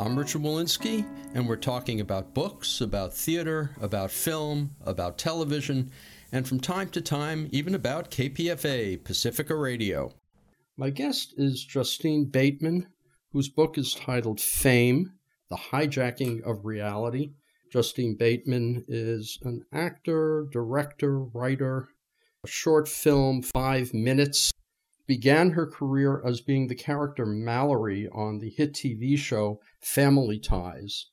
I'm Richard Wolinsky, and we're talking about books, about theater, about film, about television, and from time to time, even about KPFA, Pacifica Radio. My guest is Justine Bateman, whose book is titled Fame The Hijacking of Reality. Justine Bateman is an actor, director, writer. A short film, Five Minutes, began her career as being the character Mallory on the hit TV show Family Ties,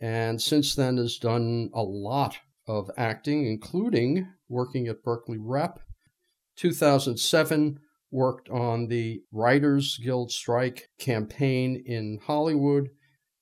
and since then has done a lot of acting, including working at Berkeley Rep. 2007, worked on the Writers Guild strike campaign in Hollywood,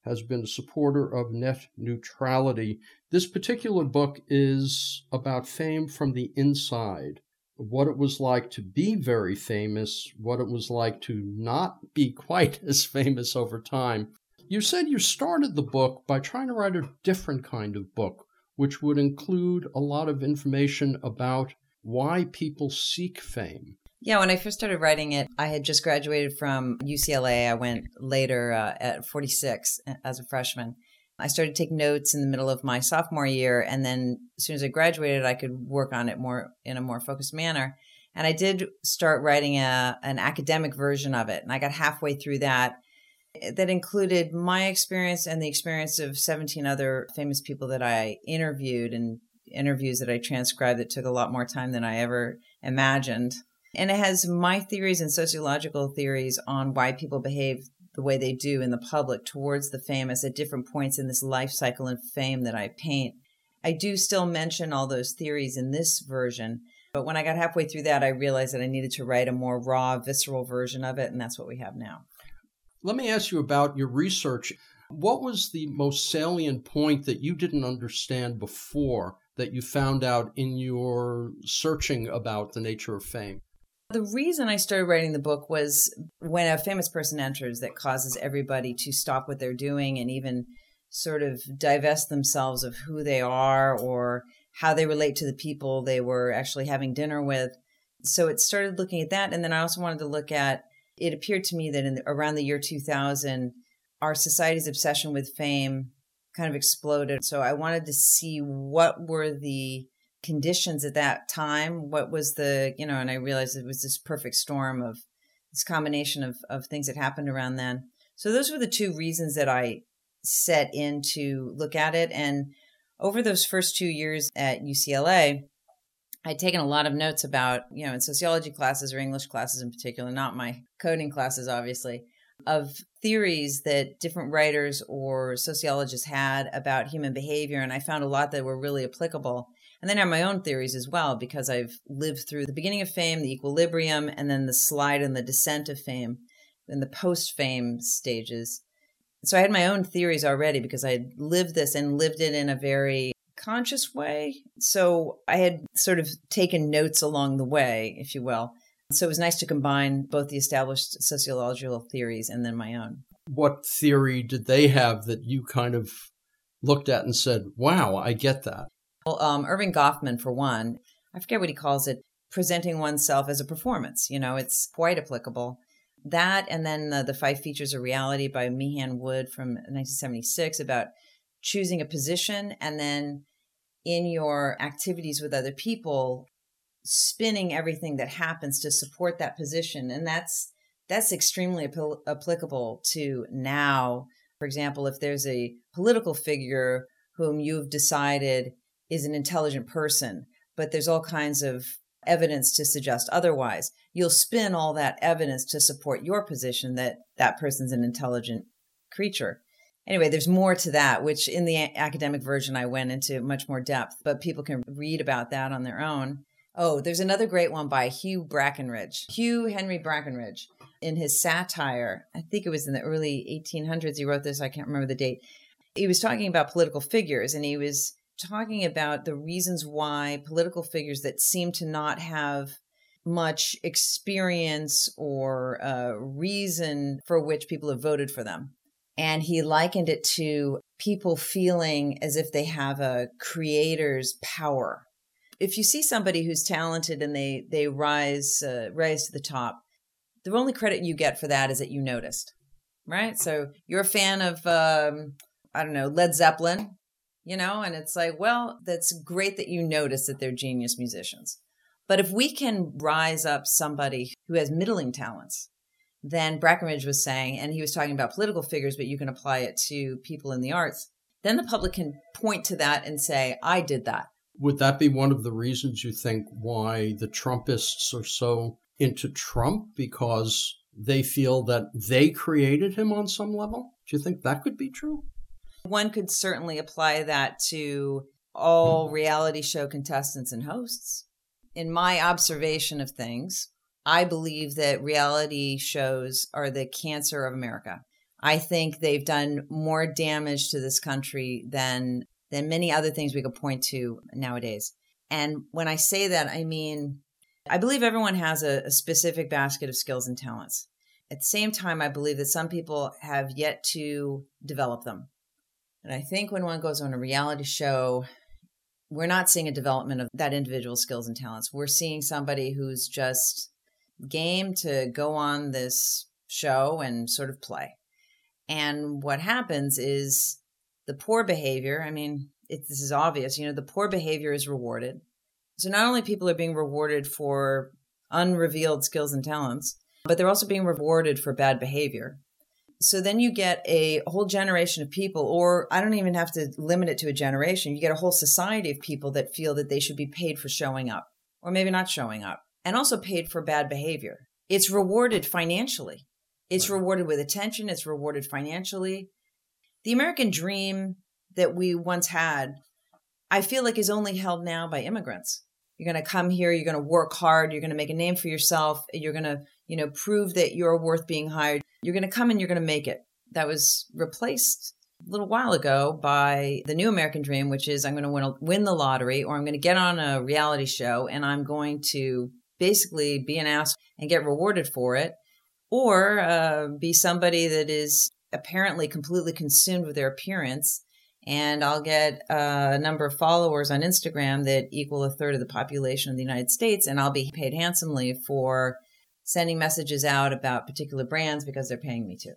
has been a supporter of net neutrality. This particular book is about fame from the inside what it was like to be very famous, what it was like to not be quite as famous over time. You said you started the book by trying to write a different kind of book, which would include a lot of information about why people seek fame. Yeah, when I first started writing it, I had just graduated from UCLA. I went later uh, at 46 uh, as a freshman. I started taking notes in the middle of my sophomore year, and then as soon as I graduated, I could work on it more in a more focused manner. And I did start writing a an academic version of it, and I got halfway through that. Eh, that included my experience and the experience of 17 other famous people that I interviewed and interviews that I transcribed that took a lot more time than I ever imagined. And it has my theories and sociological theories on why people behave the way they do in the public towards the famous at different points in this life cycle and fame that I paint. I do still mention all those theories in this version, but when I got halfway through that, I realized that I needed to write a more raw, visceral version of it, and that's what we have now. Let me ask you about your research. What was the most salient point that you didn't understand before that you found out in your searching about the nature of fame? The reason I started writing the book was when a famous person enters that causes everybody to stop what they're doing and even sort of divest themselves of who they are or how they relate to the people they were actually having dinner with. So it started looking at that. And then I also wanted to look at it appeared to me that in the, around the year 2000, our society's obsession with fame kind of exploded. So I wanted to see what were the conditions at that time what was the you know and i realized it was this perfect storm of this combination of, of things that happened around then. So those were the two reasons that i set in to look at it. And over those first two years at ucla i'd taken a lot of notes about you know in sociology classes or english classes in particular not my coding classes obviously of theories that different writers or sociologists had about human behavior. And i found a lot that were really applicable and then I have my own theories as well, because I've lived through the beginning of fame, the equilibrium, and then the slide and the descent of fame, and the post fame stages. So I had my own theories already because I had lived this and lived it in a very conscious way. So I had sort of taken notes along the way, if you will. So it was nice to combine both the established sociological theories and then my own. What theory did they have that you kind of looked at and said, wow, I get that? Well, um, Erving Goffman, for one, I forget what he calls it, presenting oneself as a performance. You know, it's quite applicable. That and then the, the Five Features of Reality by Mehan Wood from 1976 about choosing a position and then in your activities with other people, spinning everything that happens to support that position. And that's that's extremely ap- applicable to now. For example, if there's a political figure whom you've decided is an intelligent person, but there's all kinds of evidence to suggest otherwise. You'll spin all that evidence to support your position that that person's an intelligent creature. Anyway, there's more to that, which in the academic version I went into much more depth, but people can read about that on their own. Oh, there's another great one by Hugh Brackenridge. Hugh Henry Brackenridge in his satire, I think it was in the early 1800s he wrote this, I can't remember the date he was talking about political figures and he was talking about the reasons why political figures that seem to not have much experience or uh, reason for which people have voted for them. And he likened it to people feeling as if they have a creator's power. If you see somebody who's talented and they they rise uh, rise to the top, the only credit you get for that is that you noticed, right? So you're a fan of um, I don't know Led Zeppelin, you know, and it's like, well, that's great that you notice that they're genius musicians. But if we can rise up somebody who has middling talents, then Brackenridge was saying, and he was talking about political figures, but you can apply it to people in the arts, then the public can point to that and say, I did that. Would that be one of the reasons you think why the Trumpists are so into Trump? Because they feel that they created him on some level? Do you think that could be true? One could certainly apply that to all mm-hmm. reality show contestants and hosts in my observation of things, I believe that reality shows are the cancer of America. I think they've done more damage to this country than than many other things we could point to nowadays. And when I say that, I mean I believe everyone has a, a specific basket of skills and talents. At the same time, I believe that some people have yet to develop them. And I think when one goes on a reality show, we're not seeing a development of that individual skills and talents. We're seeing somebody who's just game to go on this show and sort of play. And what happens is the poor behavior, I mean, it, this is obvious, you know, the poor behavior is rewarded. So not only people are being rewarded for unrevealed skills and talents, but they're also being rewarded for bad behavior. So then you get a whole generation of people, or I don't even have to limit it to a generation. You get a whole society of people that feel that they should be paid for showing up, or maybe not showing up, and also paid for bad behavior. It's rewarded financially. It's right. rewarded with attention. It's rewarded financially. The American dream that we once had, I feel like is only held now by immigrants. You're going to come here, you're going to work hard, you're going to make a name for yourself, you're going to, you know, prove that you're worth being hired. You're going to come and you're going to make it. That was replaced a little while ago by the new American dream, which is I'm going to win, win the lottery or I'm going to get on a reality show and I'm going to basically be an ass and get rewarded for it or uh, be somebody that is apparently completely consumed with their appearance and I'll get a number of followers on Instagram that equal a third of the population of the United States, and I'll be paid handsomely for sending messages out about particular brands because they're paying me to.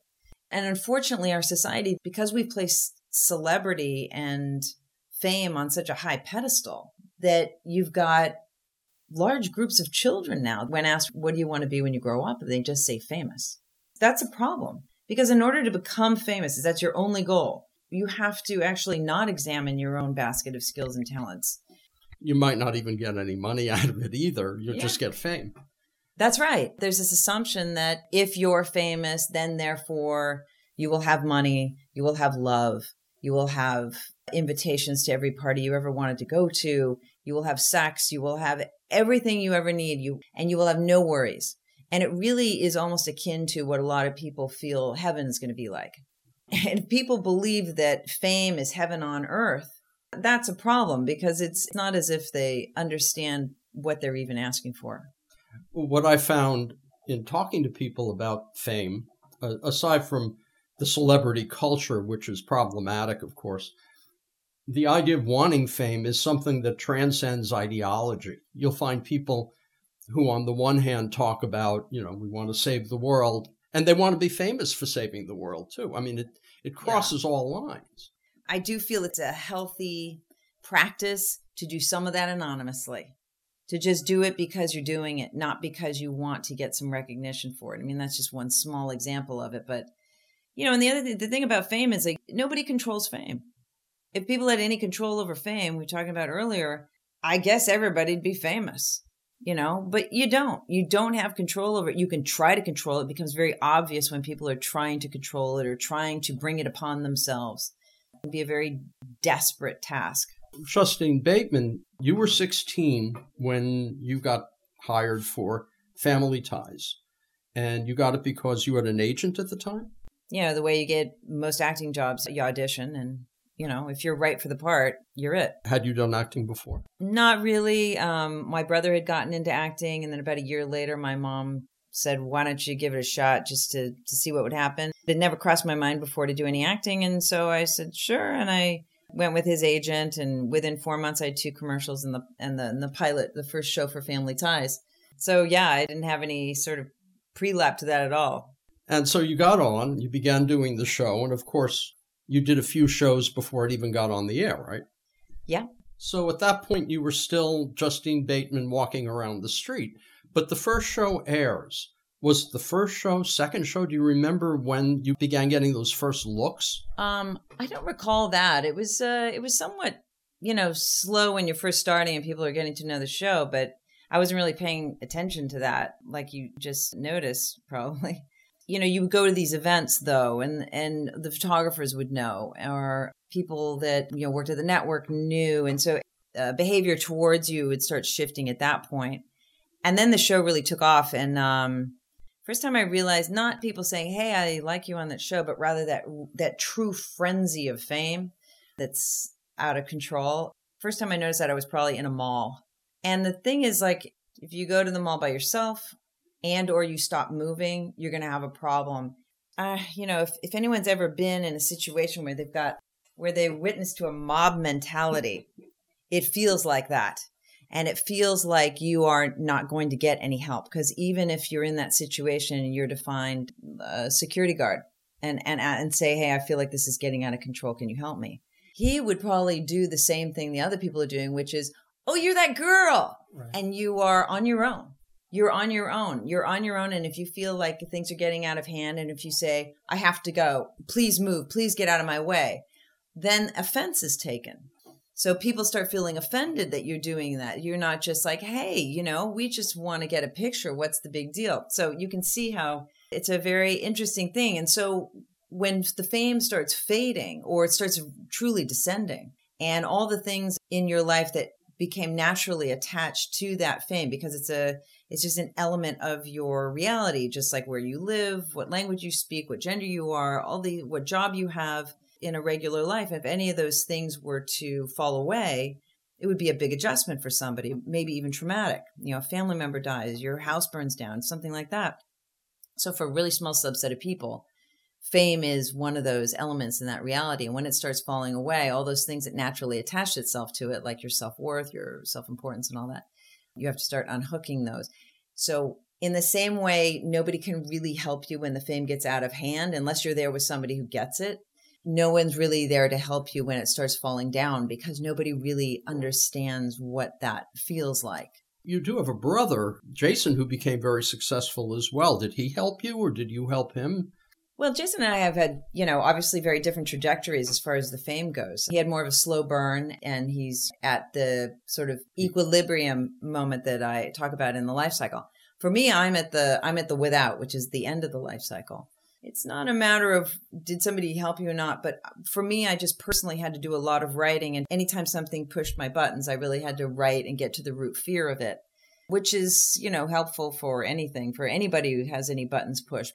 And unfortunately, our society, because we place celebrity and fame on such a high pedestal, that you've got large groups of children now, when asked, What do you want to be when you grow up? they just say famous. That's a problem. Because in order to become famous, is that's your only goal, you have to actually not examine your own basket of skills and talents. You might not even get any money out of it either. You'll yeah. just get fame. That's right. There's this assumption that if you're famous, then therefore you will have money, you will have love, you will have invitations to every party you ever wanted to go to, you will have sex, you will have everything you ever need, you and you will have no worries. And it really is almost akin to what a lot of people feel heaven is going to be like. And people believe that fame is heaven on earth. That's a problem because it's not as if they understand what they're even asking for. What I found in talking to people about fame, uh, aside from the celebrity culture, which is problematic, of course, the idea of wanting fame is something that transcends ideology. You'll find people who, on the one hand, talk about, you know, we want to save the world, and they want to be famous for saving the world too. I mean, it it crosses yeah. all lines. I do feel it's a healthy practice to do some of that anonymously, to just do it because you're doing it, not because you want to get some recognition for it. I mean, that's just one small example of it. But, you know, and the other thing, the thing about fame is like nobody controls fame. If people had any control over fame, we talked about earlier, I guess everybody'd be famous you know but you don't you don't have control over it you can try to control it. it becomes very obvious when people are trying to control it or trying to bring it upon themselves it can be a very desperate task justine bateman you were 16 when you got hired for family ties and you got it because you had an agent at the time yeah the way you get most acting jobs you audition and you know, if you're right for the part, you're it. Had you done acting before? Not really. Um, my brother had gotten into acting, and then about a year later, my mom said, "Why don't you give it a shot just to to see what would happen?" It never crossed my mind before to do any acting, and so I said, "Sure." And I went with his agent, and within four months, I had two commercials and the and the and the pilot, the first show for Family Ties. So yeah, I didn't have any sort of pre-lap to that at all. And so you got on, you began doing the show, and of course, you did a few shows before it even got on the air, right? Yeah. So at that point, you were still Justine Bateman walking around the street. But the first show airs. Was the first show, second show? Do you remember when you began getting those first looks? Um, I don't recall that. It was uh, it was somewhat, you know, slow when you're first starting and people are getting to know the show. But I wasn't really paying attention to that, like you just noticed, probably. You know, you would go to these events though, and and the photographers would know, or people that you know worked at the network knew, and so uh, behavior towards you would start shifting at that point. And then the show really took off, and um, first time I realized not people saying, "Hey, I like you on that show," but rather that that true frenzy of fame that's out of control. First time I noticed that I was probably in a mall. And the thing is like if you go to the mall by yourself and or you stop moving, you're going to have a problem. Uh, you know, if, if anyone's ever been in a situation where they've got where they witness to a mob mentality, it feels like that. And it feels like you are not going to get any help because even if you're in that situation and you're to find a security guard and, and, and say, Hey, I feel like this is getting out of control. Can you help me? He would probably do the same thing the other people are doing, which is, Oh, you're that girl. Right. And you are on your own. You're on your own. You're on your own. And if you feel like things are getting out of hand, and if you say, I have to go, please move, please get out of my way, then offense is taken. So people start feeling offended that you're doing that. You're not just like, hey, you know, we just want to get a picture. What's the big deal? So you can see how it's a very interesting thing. And so when the fame starts fading or it starts truly descending, and all the things in your life that became naturally attached to that fame because it's a it's just an element of your reality just like where you live what language you speak what gender you are all the what job you have in a regular life, if any of those things were to fall away, it would be a big adjustment for somebody, maybe even traumatic. You know, a family member dies, your house burns down, something like that. So, for a really small subset of people, fame is one of those elements in that reality. And when it starts falling away, all those things that naturally attached itself to it, like your self worth, your self importance, and all that, you have to start unhooking those. So, in the same way, nobody can really help you when the fame gets out of hand unless you're there with somebody who gets it no one's really there to help you when it starts falling down because nobody really understands what that feels like. You do have a brother, Jason, who became very successful as well. Did he help you or did you help him? Well, Jason and I have had, you know, obviously very different trajectories as far as the fame goes. He had more of a slow burn and he's at the sort of equilibrium moment that I talk about in the life cycle. For me, I'm at the I'm at the without, which is the end of the life cycle it's not a matter of did somebody help you or not but for me i just personally had to do a lot of writing and anytime something pushed my buttons i really had to write and get to the root fear of it which is you know helpful for anything for anybody who has any buttons pushed.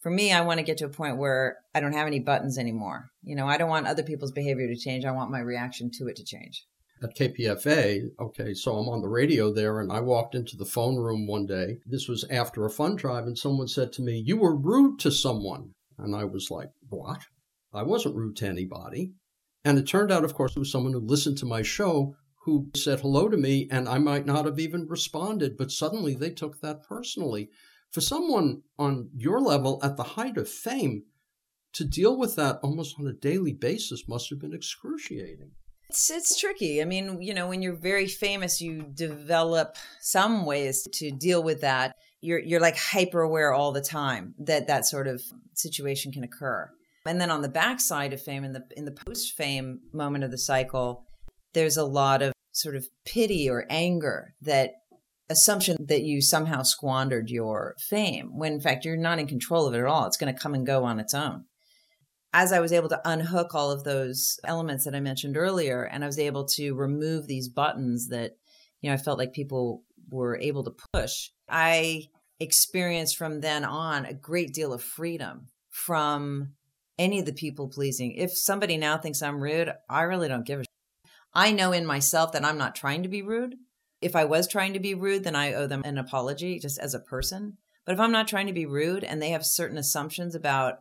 For me i want to get to a point where i don't have any buttons anymore. You know i don't want other people's behavior to change. I want my reaction to it to change at KPFA. Okay, so I'm on the radio there, and I walked into the phone room one day. This was after a fund drive, and someone said to me, You were rude to someone. And I was like, What? I wasn't rude to anybody. And it turned out, of course, it was someone who listened to my show who said hello to me, and I might not have even responded, but suddenly they took that personally. For someone on your level at the height of fame, to deal with that almost on a daily basis must have been excruciating. It's it's tricky. I mean, you know, when you're very famous, you develop some ways to deal with that. You're you're like hyper aware all the time that that sort of situation can occur. And then on the backside of fame, in the in the post fame moment of the cycle, there's a lot of sort of pity or anger that assumption that you somehow squandered your fame when in fact you're not in control of it at all. It's going to come and go on its own as I was able to unhook all of those elements that I mentioned earlier, and I was able to remove these buttons that, you know, I felt like people were able to push, I experienced from then on a great deal of freedom from any of the people pleasing. If somebody now thinks I'm rude, I really don't give a I know in myself that I'm not trying to be rude. If I was trying to be rude, then I owe them an apology just as a person. But if I'm not trying to be rude and they have certain assumptions about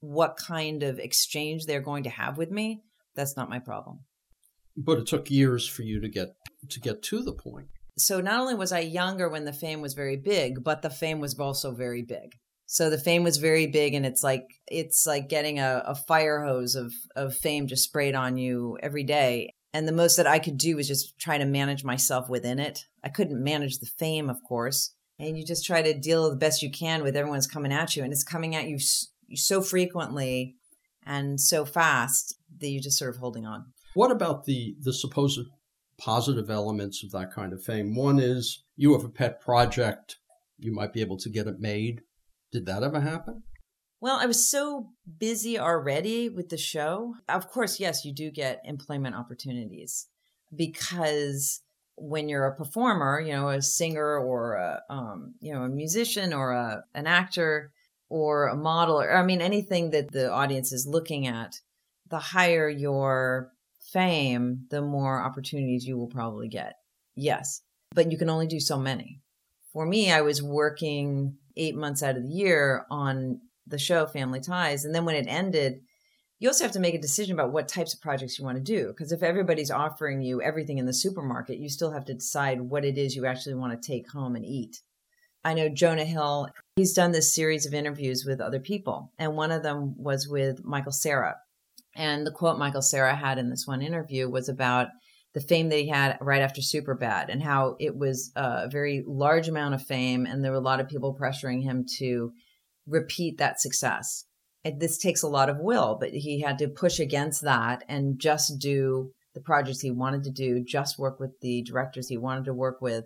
what kind of exchange they're going to have with me, that's not my problem. But it took years for you to get to get to the point. So not only was I younger when the fame was very big, but the fame was also very big. So the fame was very big and it's like it's like getting a, a fire hose of, of fame just sprayed on you every day. And the most that I could do was just try to manage myself within it. I couldn't manage the fame, of course. And you just try to deal the best you can with everyone's coming at you. And it's coming at you so frequently and so fast that you're just sort of holding on. What about the, the supposed positive elements of that kind of fame? One is you have a pet project, you might be able to get it made. Did that ever happen? Well, I was so busy already with the show. Of course, yes, you do get employment opportunities because when you're a performer, you know, a singer or a, um, you know, a musician or a, an actor or a model, or I mean, anything that the audience is looking at, the higher your fame, the more opportunities you will probably get. Yes, but you can only do so many. For me, I was working eight months out of the year on the show Family Ties. And then when it ended, you also have to make a decision about what types of projects you want to do. Because if everybody's offering you everything in the supermarket, you still have to decide what it is you actually want to take home and eat. I know Jonah Hill, he's done this series of interviews with other people, and one of them was with Michael Cera. And the quote Michael Cera had in this one interview was about the fame that he had right after Superbad and how it was a very large amount of fame, and there were a lot of people pressuring him to repeat that success. And this takes a lot of will, but he had to push against that and just do the projects he wanted to do, just work with the directors he wanted to work with.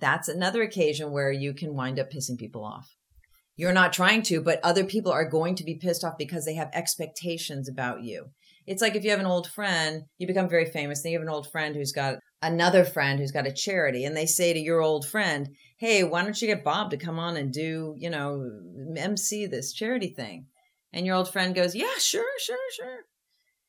That's another occasion where you can wind up pissing people off. You're not trying to, but other people are going to be pissed off because they have expectations about you. It's like if you have an old friend, you become very famous, then you have an old friend who's got another friend who's got a charity and they say to your old friend, Hey, why don't you get Bob to come on and do, you know, MC this charity thing? And your old friend goes, Yeah, sure, sure, sure.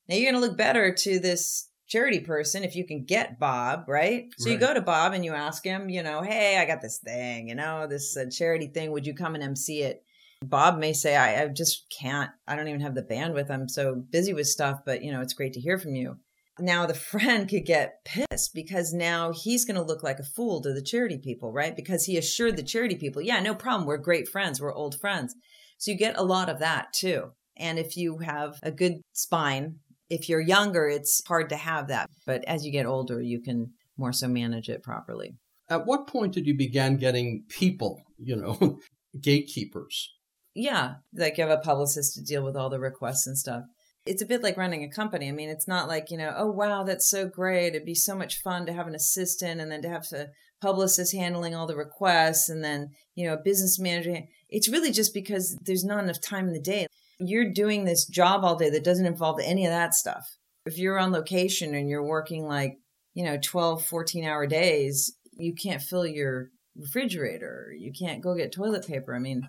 Now you're going to look better to this charity person if you can get Bob, right? So right. you go to Bob and you ask him, you know, Hey, I got this thing, you know, this uh, charity thing. Would you come and MC it? Bob may say, I, I just can't. I don't even have the bandwidth. I'm so busy with stuff, but, you know, it's great to hear from you now the friend could get pissed because now he's going to look like a fool to the charity people, right? Because he assured the charity people, yeah, no problem. We're great friends. We're old friends. So you get a lot of that too. And if you have a good spine, if you're younger, it's hard to have that. But as you get older, you can more so manage it properly. At what point did you begin getting people, you know, gatekeepers? Yeah, like you have a publicist to deal with all the requests and stuff it's a bit like running a company. I mean, it's not like, you know, oh, wow, that's so great. It'd be so much fun to have an assistant and then to have a publicist handling all the requests and then, you know, a business manager. It's really just because there's not enough time in the day. You're doing this job all day that doesn't involve any of that stuff. If you're on location and you're working like, you know, 12, 14 hour days, you can't fill your refrigerator. You can't go get toilet paper. I mean,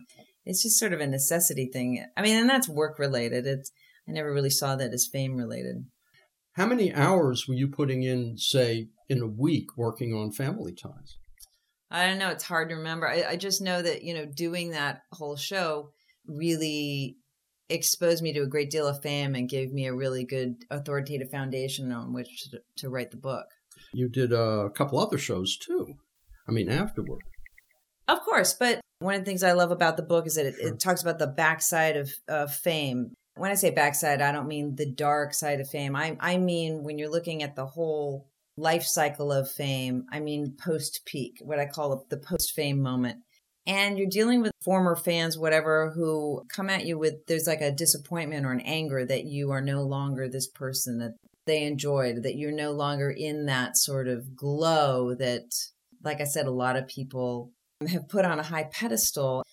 it's just sort of a necessity thing. I mean, and that's work related. It's, I never really saw that as fame related. How many hours were you putting in, say, in a week working on Family Ties? I don't know. It's hard to remember. I, I just know that, you know, doing that whole show really exposed me to a great deal of fame and gave me a really good authoritative foundation on which to, to write the book. You did a couple other shows too. I mean, afterward. Of course, but one of the things I love about the book is that it, sure. it talks about the backside of, of fame when I say backside, I don't mean the dark side of fame. I, I mean when you're looking at the whole life cycle of fame, I mean post peak, what I call the post fame moment. And you're dealing with former fans, whatever, who come at you with there's like a disappointment or an anger that you are no longer this person that they enjoyed, that you're no longer in that sort of glow that, like I said, a lot of people have put on a high pedestal.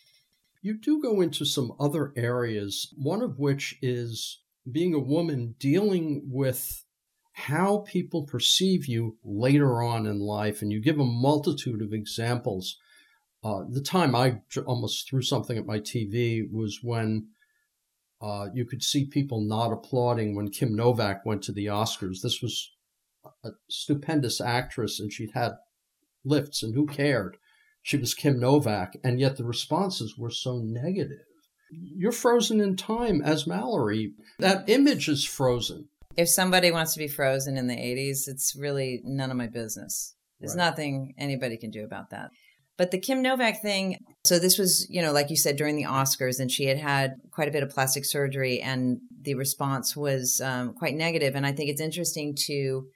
You do go into some other areas, one of which is being a woman dealing with how people perceive you later on in life. And you give a multitude of examples. Uh, the time I almost threw something at my TV was when uh, you could see people not applauding when Kim Novak went to the Oscars. This was a stupendous actress, and she'd had lifts, and who cared? She was Kim Novak, and yet the responses were so negative. You're frozen in time as Mallory. That image is frozen. If somebody wants to be frozen in the 80s, it's really none of my business. There's right. nothing anybody can do about that. But the Kim Novak thing, so this was, you know, like you said, during the Oscars, and she had had quite a bit of plastic surgery, and the response was um, quite negative. And I think it's interesting to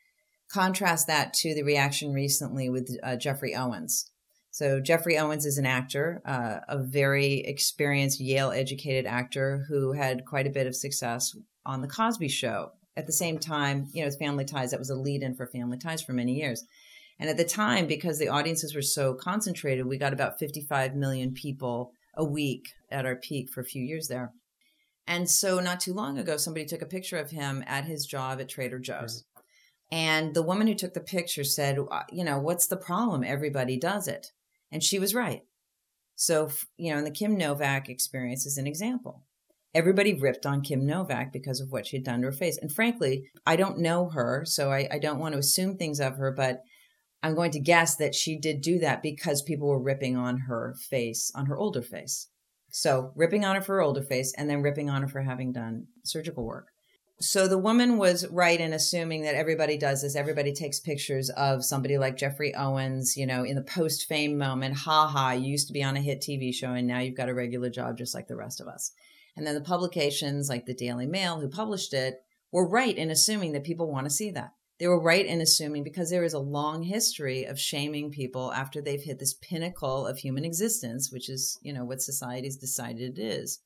contrast that to the reaction recently with uh, Geoffrey Owens. So Geoffrey Owens is an actor, uh, a very experienced Yale educated actor who had quite a bit of success on the Cosby Show. At the same time, you know, Family Ties that was a lead-in for Family Ties for many years. And at the time, because the audiences were so concentrated, we got about 55 million people a week at our peak for a few years there. And so, not too long ago, somebody took a picture of him at his job at Trader Joe's. And the woman who took the picture said, You know, what's the problem? Everybody does it. And she was right. So, you know, in the Kim Novak experience is an example. Everybody ripped on Kim Novak because of what she'd done to her face. And frankly, I don't know her, so I, I don't want to assume things of her, but I'm going to guess that she did do that because people were ripping on her face, on her older face. So, ripping on her for her older face and then ripping on her for having done surgical work. So the woman was right in assuming that everybody does this. Everybody takes pictures of somebody like Geoffrey Owens, you know, in the post fame moment. Ha ha, you used to be on a hit TV show and now you've got a regular job just like the rest of us. And then the publications like the Daily Mail who published it were right in assuming that people want to see that. They were right in assuming because there is a long history of shaming people after they've hit this pinnacle of human existence, which is, you know, what society's decided it is.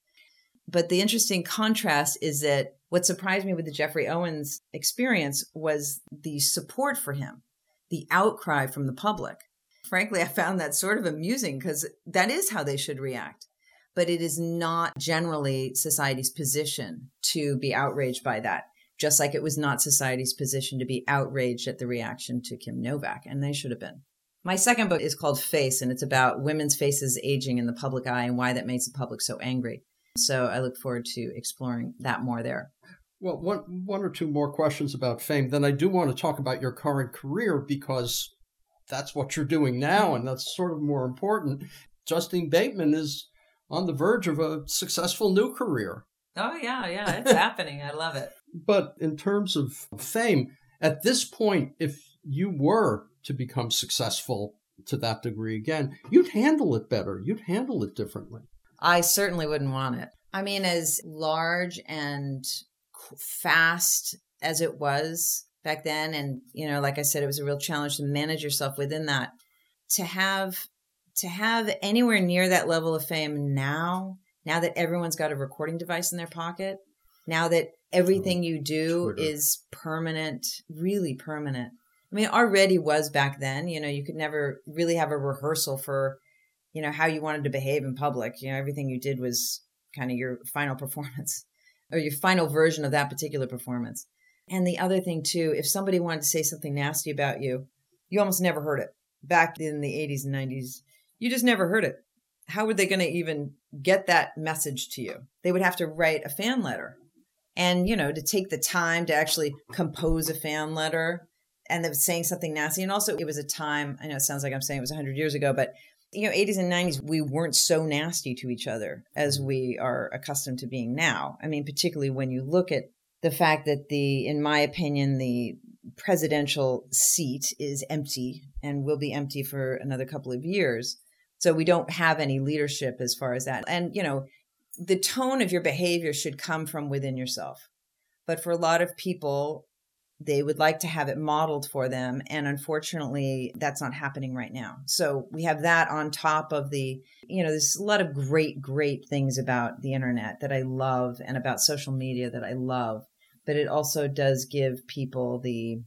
But the interesting contrast is that what surprised me with the Geoffrey Owens experience was the support for him, the outcry from the public. Frankly, I found that sort of amusing because that is how they should react. But it is not generally society's position to be outraged by that, just like it was not society's position to be outraged at the reaction to Kim Novak, and they should have been. My second book is called Face, and it's about women's faces aging in the public eye and why that makes the public so angry. So I look forward to exploring that more there. Well, one, one or two more questions about fame. Then I do want to talk about your current career because that's what you're doing now, and that's sort of more important. Justine Bateman is on the verge of a successful new career. Oh, yeah, yeah, it's happening. I love it. But in terms of fame, at this point, if you were to become successful to that degree again, you'd handle it better. You'd handle it differently. I certainly wouldn't want it. I mean, as large and fast as it was back then, and you know, like I said, it was a real challenge to manage yourself within that. To have to have anywhere near that level of fame now, now that everyone's got a recording device in their pocket, now that everything you do Twitter. is permanent, really permanent. I mean, already was back then. You know, you could never really have a rehearsal for you know, how you wanted to behave in public. You know, everything you did was kind of your final performance or your final version of that particular performance. And the other thing too, if somebody wanted to say something nasty about you, you almost never heard it. Back in the 80s and 90s, you just never heard it. How were they going to even get that message to you? They would have to write a fan letter. And, you know, to take the time to actually compose a fan letter and then saying something nasty. And also, it was a time, I know it sounds like I'm saying it was 100 years ago, but you know 80s and 90s we weren't so nasty to each other as we are accustomed to being now i mean particularly when you look at the fact that the in my opinion the presidential seat is empty and will be empty for another couple of years so we don't have any leadership as far as that and you know the tone of your behavior should come from within yourself but for a lot of people they would like to have it modeled for them. And unfortunately, that's not happening right now. So we have that on top of the, you know, there's a lot of great, great things about the internet that I love and about social media that I love. But it also does give people the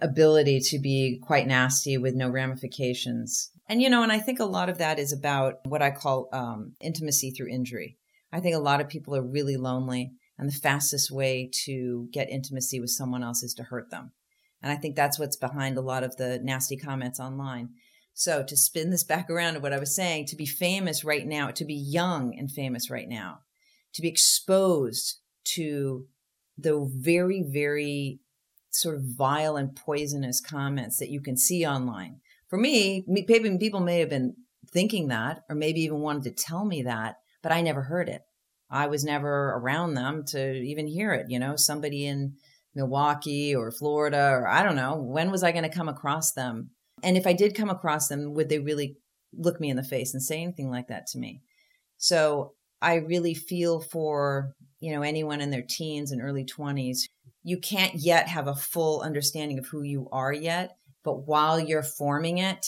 ability to be quite nasty with no ramifications. And, you know, and I think a lot of that is about what I call um, intimacy through injury. I think a lot of people are really lonely and the fastest way to get intimacy with someone else is to hurt them. And I think that's what's behind a lot of the nasty comments online. So to spin this back around to what I was saying, to be famous right now, to be young and famous right now, to be exposed to the very, very sort of vile and poisonous comments that you can see online. For me, maybe people may have been thinking that, or maybe even wanted to tell me that, but I never heard it. I was never around them to even hear it. You know, somebody in Milwaukee or Florida, or I don't know, when was I going to come across them? And if I did come across them, would they really look me in the face and say anything like that to me? So I really feel for, you know, anyone in their teens and early 20s. You can't yet have a full understanding of who you are yet, but while you're forming it,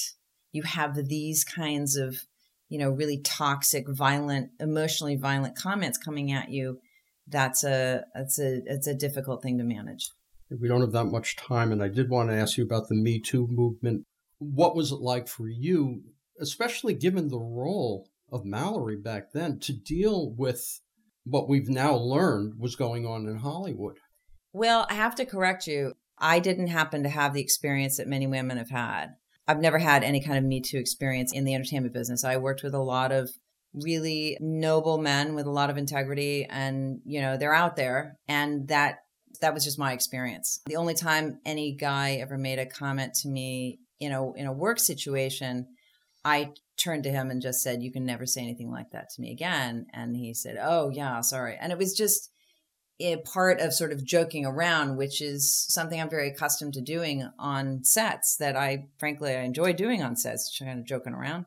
you have these kinds of, you know, really toxic, violent, emotionally violent comments coming at you. That's a that's a it's a difficult thing to manage. We don't have that much time, and I did want to ask you about the Me Too movement. What was it like for you, especially given the role of Mallory back then, to deal with what we've now learned was going on in Hollywood? Well, I have to correct you. I didn't happen to have the experience that many women have had. I've never had any kind of Me Too experience in the entertainment business. I worked with a lot of really noble men with a lot of integrity and, you know, they're out there and that that was just my experience. The only time any guy ever made a comment to me, you know, in a work situation, I turned to him and just said, "You can never say anything like that to me again." And he said, "Oh, yeah, sorry." And it was just a part of sort of joking around, which is something I'm very accustomed to doing on sets that I frankly I enjoy doing on sets, kind of joking around.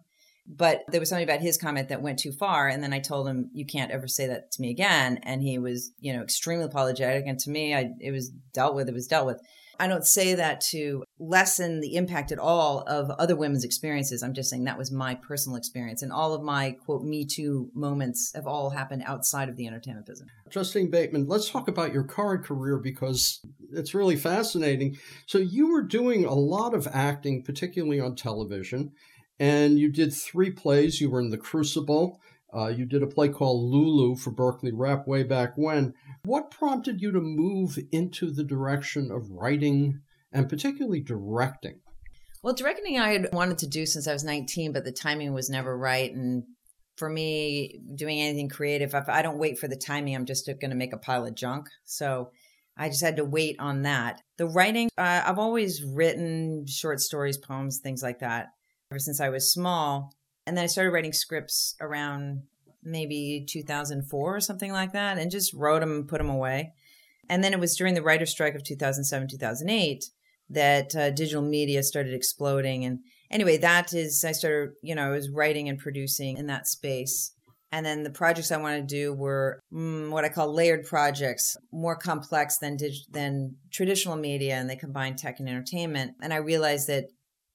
But there was something about his comment that went too far. And then I told him, you can't ever say that to me again. And he was, you know, extremely apologetic. And to me, I, it was dealt with, it was dealt with. I don't say that to lessen the impact at all of other women's experiences. I'm just saying that was my personal experience. And all of my quote, Me Too moments have all happened outside of the entertainment business. Justine Bateman, let's talk about your current career because it's really fascinating. So you were doing a lot of acting, particularly on television, and you did three plays. You were in The Crucible. Uh, you did a play called Lulu for Berkeley Rep way back when. What prompted you to move into the direction of writing and particularly directing? Well, directing I had wanted to do since I was 19, but the timing was never right. And for me, doing anything creative, if I don't wait for the timing, I'm just going to make a pile of junk. So I just had to wait on that. The writing, uh, I've always written short stories, poems, things like that ever since I was small. And then I started writing scripts around maybe 2004 or something like that and just wrote them and put them away. And then it was during the writer's strike of 2007, 2008 that uh, digital media started exploding. And anyway, that is, I started, you know, I was writing and producing in that space. And then the projects I wanted to do were mm, what I call layered projects, more complex than dig- than traditional media, and they combine tech and entertainment. And I realized that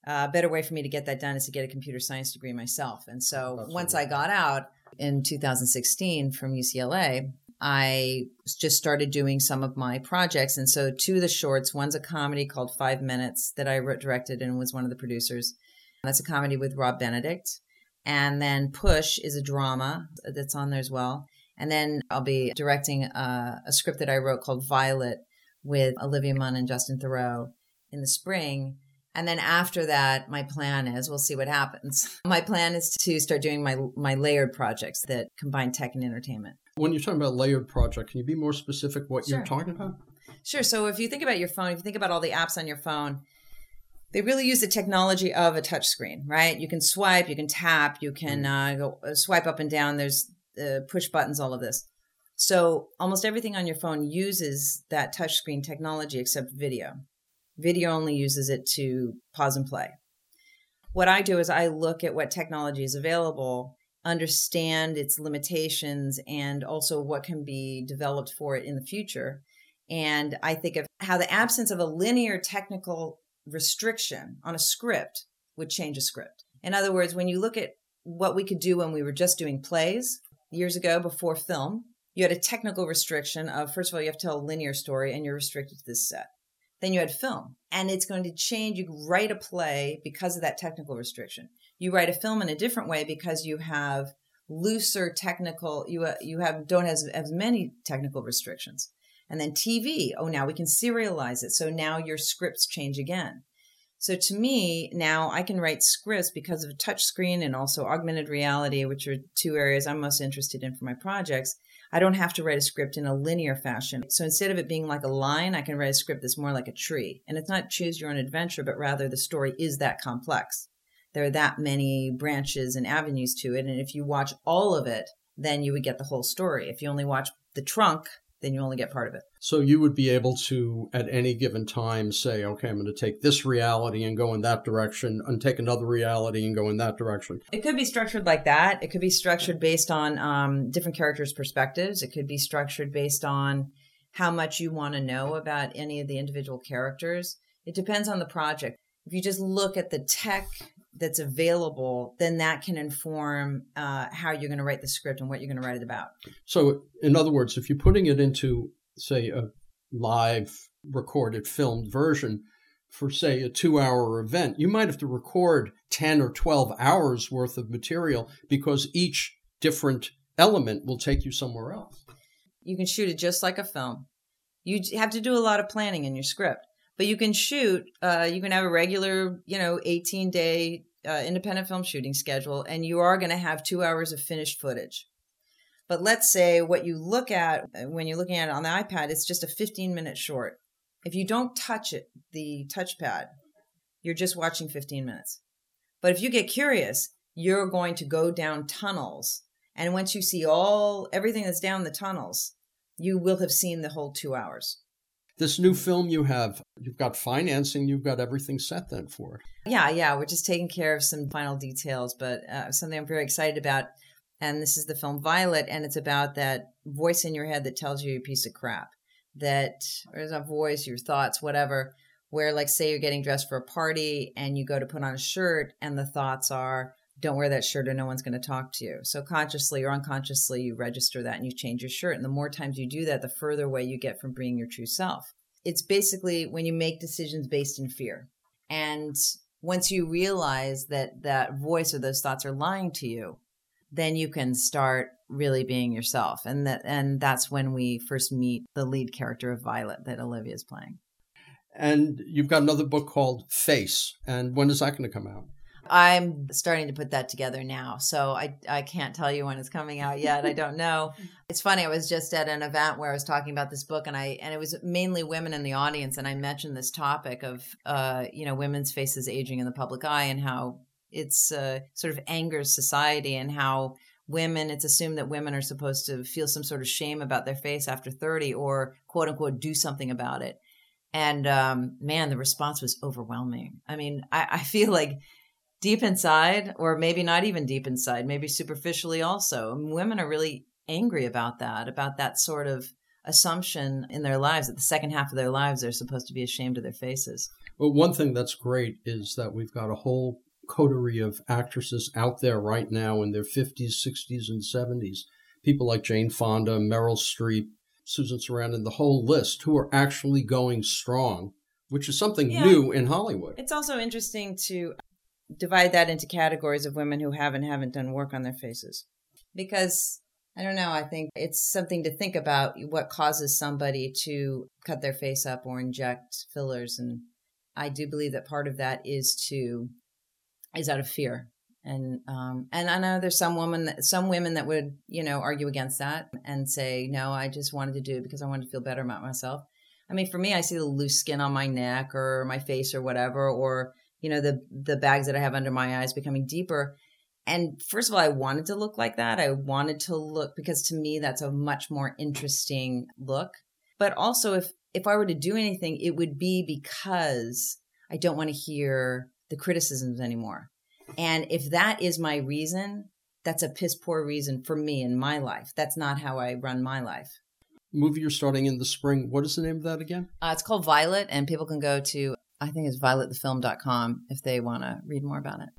uh, a better way for me to get that done is to get a computer science degree myself. And so Absolutely. once I got out in 2016 from UCLA, I just started doing some of my projects. And so two of the shorts, one's a comedy called Five Minutes that I wrote, directed and was one of the producers. That's a comedy with Rob Benedict. And then Push is a drama that's on there as well. And then I'll be directing a, a script that I wrote called Violet with Olivia Munn and Justin Theroux in the spring. And then after that, my plan is we'll see what happens. My plan is to start doing my my layered projects that combine tech and entertainment. When you're talking about layered project, can you be more specific what sure. you're talking about? Sure. So if you think about your phone, if you think about all the apps on your phone, they really use the technology of a touchscreen, right? You can swipe, you can tap, you can mm. uh, go uh, swipe up and down. There's uh, push buttons, all of this. So almost everything on your phone uses that touchscreen technology except video. Video only uses it to pause and play. What I do is I look at what technology is available, understand its limitations, and also what can be developed for it in the future. And I think of how the absence of a linear technical restriction on a script would change a script. In other words, when you look at what we could do when we were just doing plays years ago before film, you had a technical restriction of, first of all, you have to tell a linear story and you're restricted to this set. Then you had film, and it's going to change. You write a play because of that technical restriction. You write a film in a different way because you have looser technical. You uh, you have don't have as many technical restrictions. And then TV. Oh, now we can serialize it. So now your scripts change again. So to me, now I can write scripts because of touchscreen and also augmented reality, which are two areas I'm most interested in for my projects. I don't have to write a script in a linear fashion. So instead of it being like a line, I can write a script that's more like a tree. And it's not choose your own adventure, but rather the story is that complex. There are that many branches and avenues to it. And if you watch all of it, then you would get the whole story. If you only watch the trunk, then you only get part of it. So you would be able to, at any given time, say, okay, I'm going to take this reality and go in that direction, and take another reality and go in that direction. It could be structured like that. It could be structured based on um, different characters' perspectives. It could be structured based on how much you want to know about any of the individual characters. It depends on the project. If you just look at the tech that's available, then that can inform uh, how you're going to write the script and what you're going to write it about. So, in other words, if you're putting it into, say, a live recorded filmed version for, say, a two hour event, you might have to record 10 or 12 hours worth of material because each different element will take you somewhere else. You can shoot it just like a film. You have to do a lot of planning in your script but you can shoot uh, you can have a regular you know 18 day uh, independent film shooting schedule and you are going to have two hours of finished footage. But let's say what you look at uh, when you're looking at it on the ipad it's just a 15 minute short. If you don't touch it the touchpad you're just watching 15 minutes. But if you get curious you're going to go down tunnels and once you see all everything that's down the tunnels you will have seen the whole two hours this new film you have, you've got financing, you've got everything set then for it. Yeah, yeah, we're just taking care of some final details, but uh, something I'm very excited about. And this is the film Violet, and it's about that voice in your head that tells you you're a piece of crap. That there's a voice, your thoughts, whatever, where, like, say you're getting dressed for a party and you go to put on a shirt, and the thoughts are, don't wear that shirt or no one's going to talk to you. So consciously or unconsciously, you register that and you change your shirt. And the more times you do that, the further away you get from being your true self. It's basically when you make decisions based in fear. And once you realize that that voice or those thoughts are lying to you, then you can start really being yourself. And that and that's when we first meet the lead character of Violet that Olivia is playing. And you've got another book called Face. And when is that going to come out? I'm starting to put that together now. So I, I can't tell you when it's coming out yet. I don't know. It's funny. I was just at an event where I was talking about this book and I, and it was mainly women in the audience. And I mentioned this topic of, uh, you know, women's faces aging in the public eye and how it's, uh, sort of angers society and how women, it's assumed that women are supposed to feel some sort of shame about their face after 30 or quote unquote do something about it. And um, man, the response was overwhelming. I mean, I, I feel like deep inside, or maybe not even deep inside, maybe superficially also. I mean, women are really angry about that, about that sort of assumption in their lives that the second half of their lives they're supposed to be ashamed of their faces. Well, one thing that's great is that we've got a whole coterie of actresses out there right now in their 50s, 60s, and 70s. People like Jane Fonda, Meryl Streep, Susan Sarandon, the whole list who are actually going strong, which is something yeah. new in Hollywood. It's also interesting to divide that into categories of women who have and haven't done work on their faces. Because I don't know, I think it's something to think about what causes somebody to cut their face up or inject fillers. And I do believe that part of that is to, is out of fear. And, um, and I know there's some women, that, some women that would, you know, argue against that and say, no, I just wanted to do it because I wanted to feel better about myself. I mean, for me, I see the loose skin on my neck or my face or whatever, or you know the the bags that I have under my eyes becoming deeper. And first of all, I wanted to look like that. I wanted to look because to me that's a much more interesting look. But also if if I were to do anything, it would be because I don't want to hear the criticisms anymore. And if that is my reason, that's a piss poor reason for me in my life. That's not how I run my life. Movie you're starting in the spring. What is the name of that again? Uh, it's called Violet, and people can go to I think it's violetthefilm.com if they want to read more about it.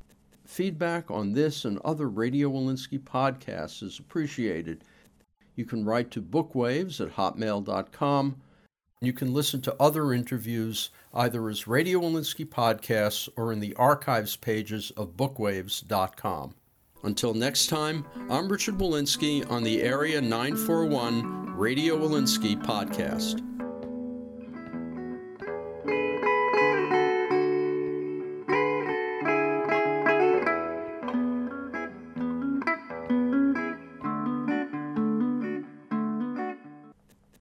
Feedback on this and other Radio Wolinsky podcasts is appreciated. You can write to bookwaves at hotmail.com. You can listen to other interviews either as Radio Wolinsky podcasts or in the archives pages of bookwaves.com. Until next time, I'm Richard Wolinsky on the Area 941 Radio Wolinsky podcast.